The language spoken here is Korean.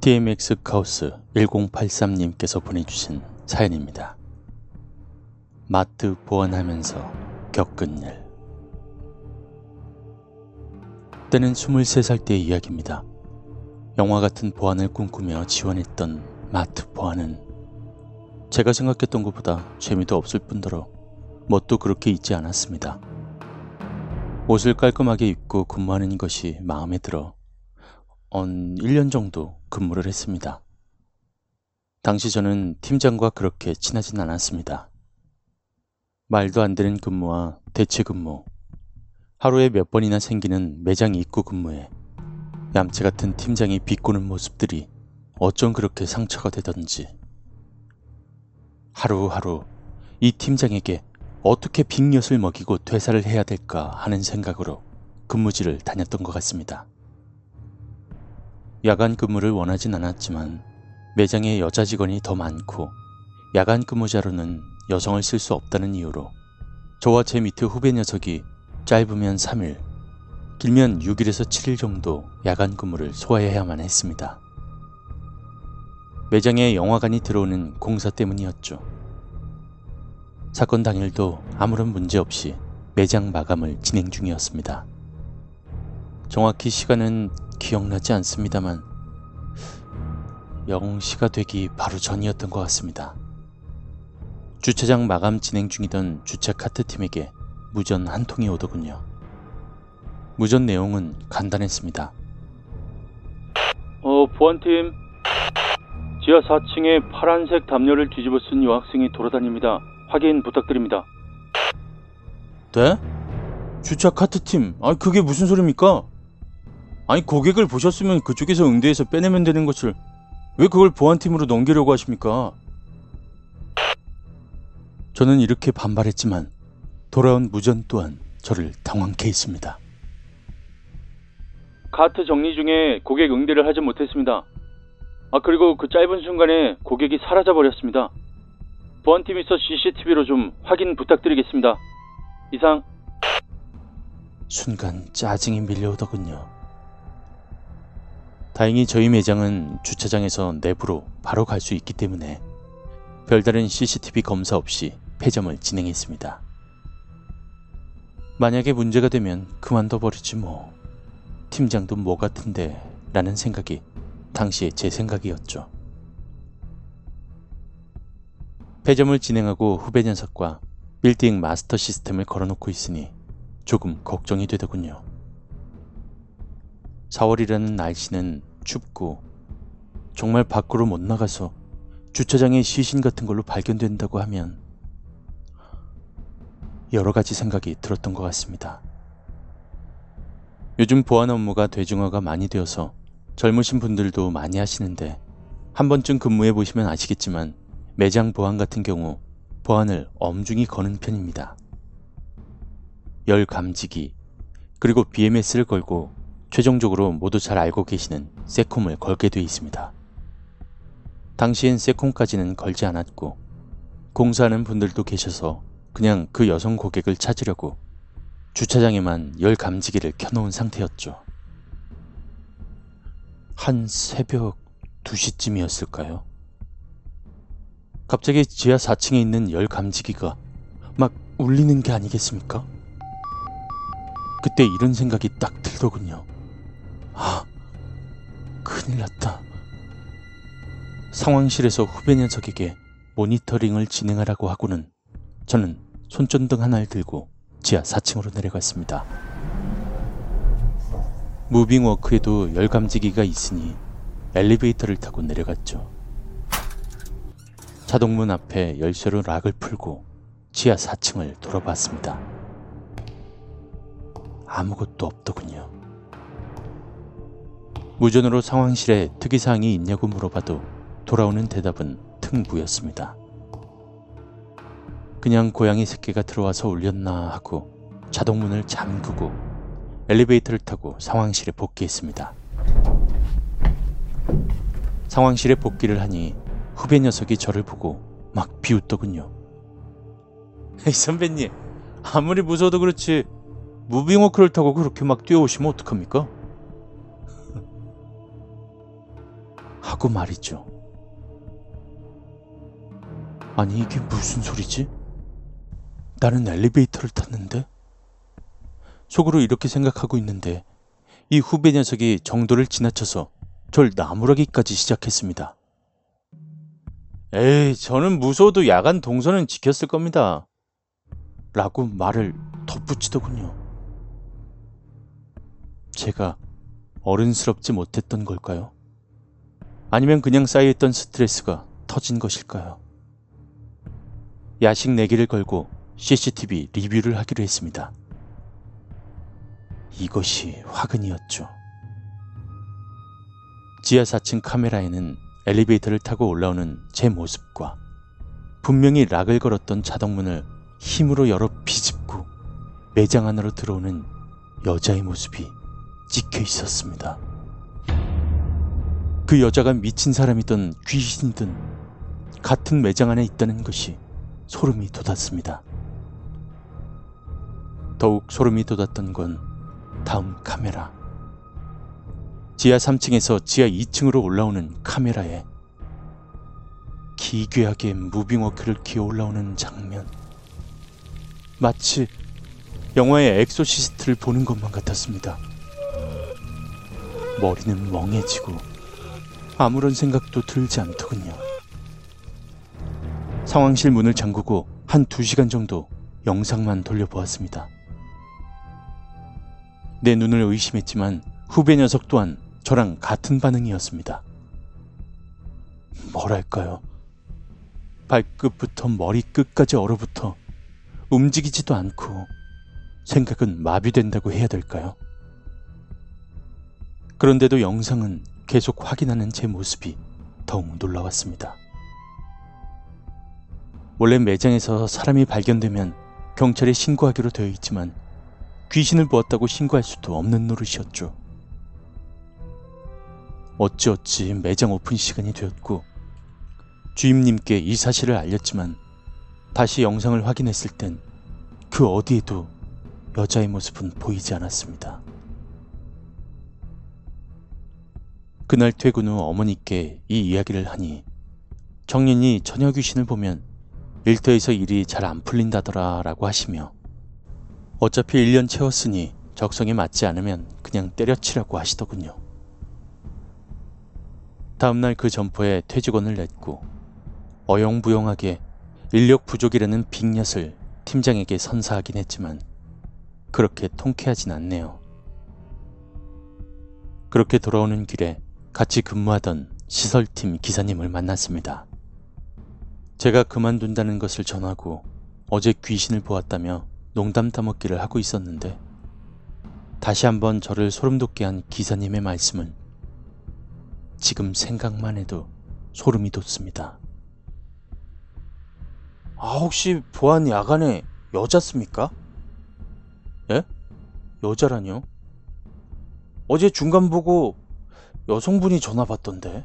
TMX 카오스 1083님께서 보내주신 사연입니다. 마트 보완하면서 겪은 일. 때는 23살 때의 이야기입니다. 영화 같은 보안을 꿈꾸며 지원했던 마트 보안은 제가 생각했던 것보다 재미도 없을 뿐더러 멋도 그렇게 있지 않았습니다. 옷을 깔끔하게 입고 근무하는 것이 마음에 들어 언 1년 정도 근무를 했습니다. 당시 저는 팀장과 그렇게 친하진 않았습니다. 말도 안 되는 근무와 대체 근무, 하루에 몇 번이나 생기는 매장 입구 근무에 얌체 같은 팀장이 비꼬는 모습들이 어쩜 그렇게 상처가 되던지 하루하루 이 팀장에게 어떻게 빅엿을 먹이고 퇴사를 해야 될까 하는 생각으로 근무지를 다녔던 것 같습니다. 야간 근무를 원하진 않았지만 매장에 여자 직원이 더 많고 야간 근무자로는 여성을 쓸 수 없다는 이유로 저와 제 밑에 후배 녀석이 짧으면 3일, 길면 6일에서 7일 정도 야간 근무를 소화해야만 했습니다. 매장에 영화관이 들어오는 공사 때문이었죠. 사건 당일도 아무런 문제 없이 매장 마감을 진행 중이었습니다. 정확히 시간은 기억나지 않습니다만 0시가 되기 바로 전이었던 것 같습니다. 주차장 마감 진행 중이던 주차 카트 팀에게 무전 한 통이 오더군요. 무전 내용은 간단했습니다. 어, 보안팀. 지하 4층에 파란색 담요를 뒤집어 쓴 여학생이 돌아다닙니다. 확인 부탁드립니다. 네? 주차 카트 팀. 아, 그게 무슨 소리입니까? 아니, 고객을 보셨으면 그쪽에서 응대해서 빼내면 되는 것을 왜 그걸 보안팀으로 넘기려고 하십니까? 저는 이렇게 반발했지만 돌아온 무전 또한 저를 당황케 했습니다. 카트 정리 중에 고객 응대를 하지 못했습니다. 아, 그리고 그 짧은 순간에 고객이 사라져 버렸습니다. 보안팀에서 CCTV로 좀 확인 부탁드리겠습니다. 이상. 순간 짜증이 밀려오더군요. 다행히 저희 매장은 주차장에서 내부로 바로 갈 수 있기 때문에 별다른 CCTV 검사 없이 폐점을 진행했습니다. 만약에 문제가 되면 그만둬 버리지 뭐. 팀장도 뭐 같은데 라는 생각이 당시에 제 생각이었죠. 폐점을 진행하고 후배 녀석과 빌딩 마스터 시스템을 걸어놓고 있으니 조금 걱정이 되더군요. 4월이라는 날씨는 춥고 정말 밖으로 못 나가서 주차장에 시신 같은 걸로 발견된다고 하면 여러 가지 생각이 들었던 것 같습니다. 요즘 보안 업무가 대중화가 많이 되어서 젊으신 분들도 많이 하시는데 한 번쯤 근무해 보시면 아시겠지만 매장 보안 같은 경우 보안을 엄중히 거는 편입니다. 열 감지기 그리고 BMS를 걸고 최종적으로 모두 잘 알고 계시는 세콤을 걸게 돼 있습니다. 당시엔 세콤까지는 걸지 않았고 공사하는 분들도 계셔서 그냥 그 여성 고객을 찾으려고 주차장에만 열 감지기를 켜놓은 상태였죠. 한 새벽 2시쯤이었을까요? 갑자기 지하 4층에 있는 열 감지기가 막 울리는 게 아니겠습니까? 그때 이런 생각이 딱 들더군요. 아, 큰일 났다. 상황실에서 후배 녀석에게 모니터링을 진행하라고 하고는 저는 손전등 하나를 들고 지하 4층으로 내려갔습니다. 무빙워크에도 열감지기가 있으니 엘리베이터를 타고 내려갔죠. 자동문 앞에 열쇠로 락을 풀고 지하 4층을 돌아봤습니다. 아무것도 없더군요. 무전으로 상황실에 특이사항이 있냐고 물어봐도 돌아오는 대답은 퉁무였습니다. 그냥 고양이 새끼가 들어와서 울렸나 하고 자동문을 잠그고 엘리베이터를 타고 상황실에 복귀했습니다. 상황실에 복귀를 하니 후배 녀석이 저를 보고 막 비웃더군요. 에이 선배님 아무리 무서워도 그렇지 무빙워크를 타고 그렇게 막 뛰어오시면 어떡합니까? 하고 말이죠. 아니 이게 무슨 소리지? 나는 엘리베이터를 탔는데? 속으로 이렇게 생각하고 있는데 이 후배 녀석이 정도를 지나쳐서 절 나무라기까지 시작했습니다. 에이, 저는 무서워도 야간 동선은 지켰을 겁니다. 라고 말을 덧붙이더군요. 제가 어른스럽지 못했던 걸까요? 아니면 그냥 쌓여있던 스트레스가 터진 것일까요? 야식 내기를 걸고 CCTV 리뷰를 하기로 했습니다. 이것이 화근이었죠. 지하 4층 카메라에는 엘리베이터를 타고 올라오는 제 모습과 분명히 락을 걸었던 자동문을 힘으로 열어 비집고 매장 안으로 들어오는 여자의 모습이 찍혀 있었습니다. 그 여자가 미친 사람이든 귀신이든 같은 매장 안에 있다는 것이 소름이 돋았습니다. 더욱 소름이 돋았던 건 다음 카메라. 지하 3층에서 지하 2층으로 올라오는 카메라에 기괴하게 무빙워크를 기어 올라오는 장면. 마치 영화의 엑소시스트를 보는 것만 같았습니다. 머리는 멍해지고 아무런 생각도 들지 않더군요. 상황실 문을 잠그고 한두 시간 정도 영상만 돌려보았습니다. 내 눈을 의심했지만 후배 녀석 또한 저랑 같은 반응이었습니다. 뭐랄까요? 발끝부터 머리끝까지 얼어붙어 움직이지도 않고 생각은 마비된다고 해야 될까요? 그런데도 영상은 계속 확인하는 제 모습이 더욱 놀라웠습니다. 원래 매장에서 사람이 발견되면 경찰에 신고하기로 되어 있지만 귀신을 보았다고 신고할 수도 없는 노릇이었죠. 어찌어찌 매장 오픈 시간이 되었고 주임님께 이 사실을 알렸지만 다시 영상을 확인했을 땐 그 어디에도 여자의 모습은 보이지 않았습니다. 그날 퇴근 후 어머니께 이 이야기를 하니 정년이 처녀 귀신을 보면 일터에서 일이 잘 안 풀린다더라 라고 하시며 어차피 1년 채웠으니 적성에 맞지 않으면 그냥 때려치라고 하시더군요. 다음날 그 점포에 퇴직원을 냈고 어영부영하게 인력 부족이라는 빅엿을 팀장에게 선사하긴 했지만 그렇게 통쾌하진 않네요. 그렇게 돌아오는 길에 같이 근무하던 시설팀 기사님을 만났습니다. 제가 그만둔다는 것을 전하고 어제 귀신을 보았다며 농담 따먹기를 하고 있었는데 다시 한번 저를 소름 돋게 한 기사님의 말씀은 지금 생각만 해도 소름이 돋습니다. 아, 혹시 보안 야간에 여자습니까? 예? 여자라뇨? 어제 중간 보고 여성분이 전화 받던데.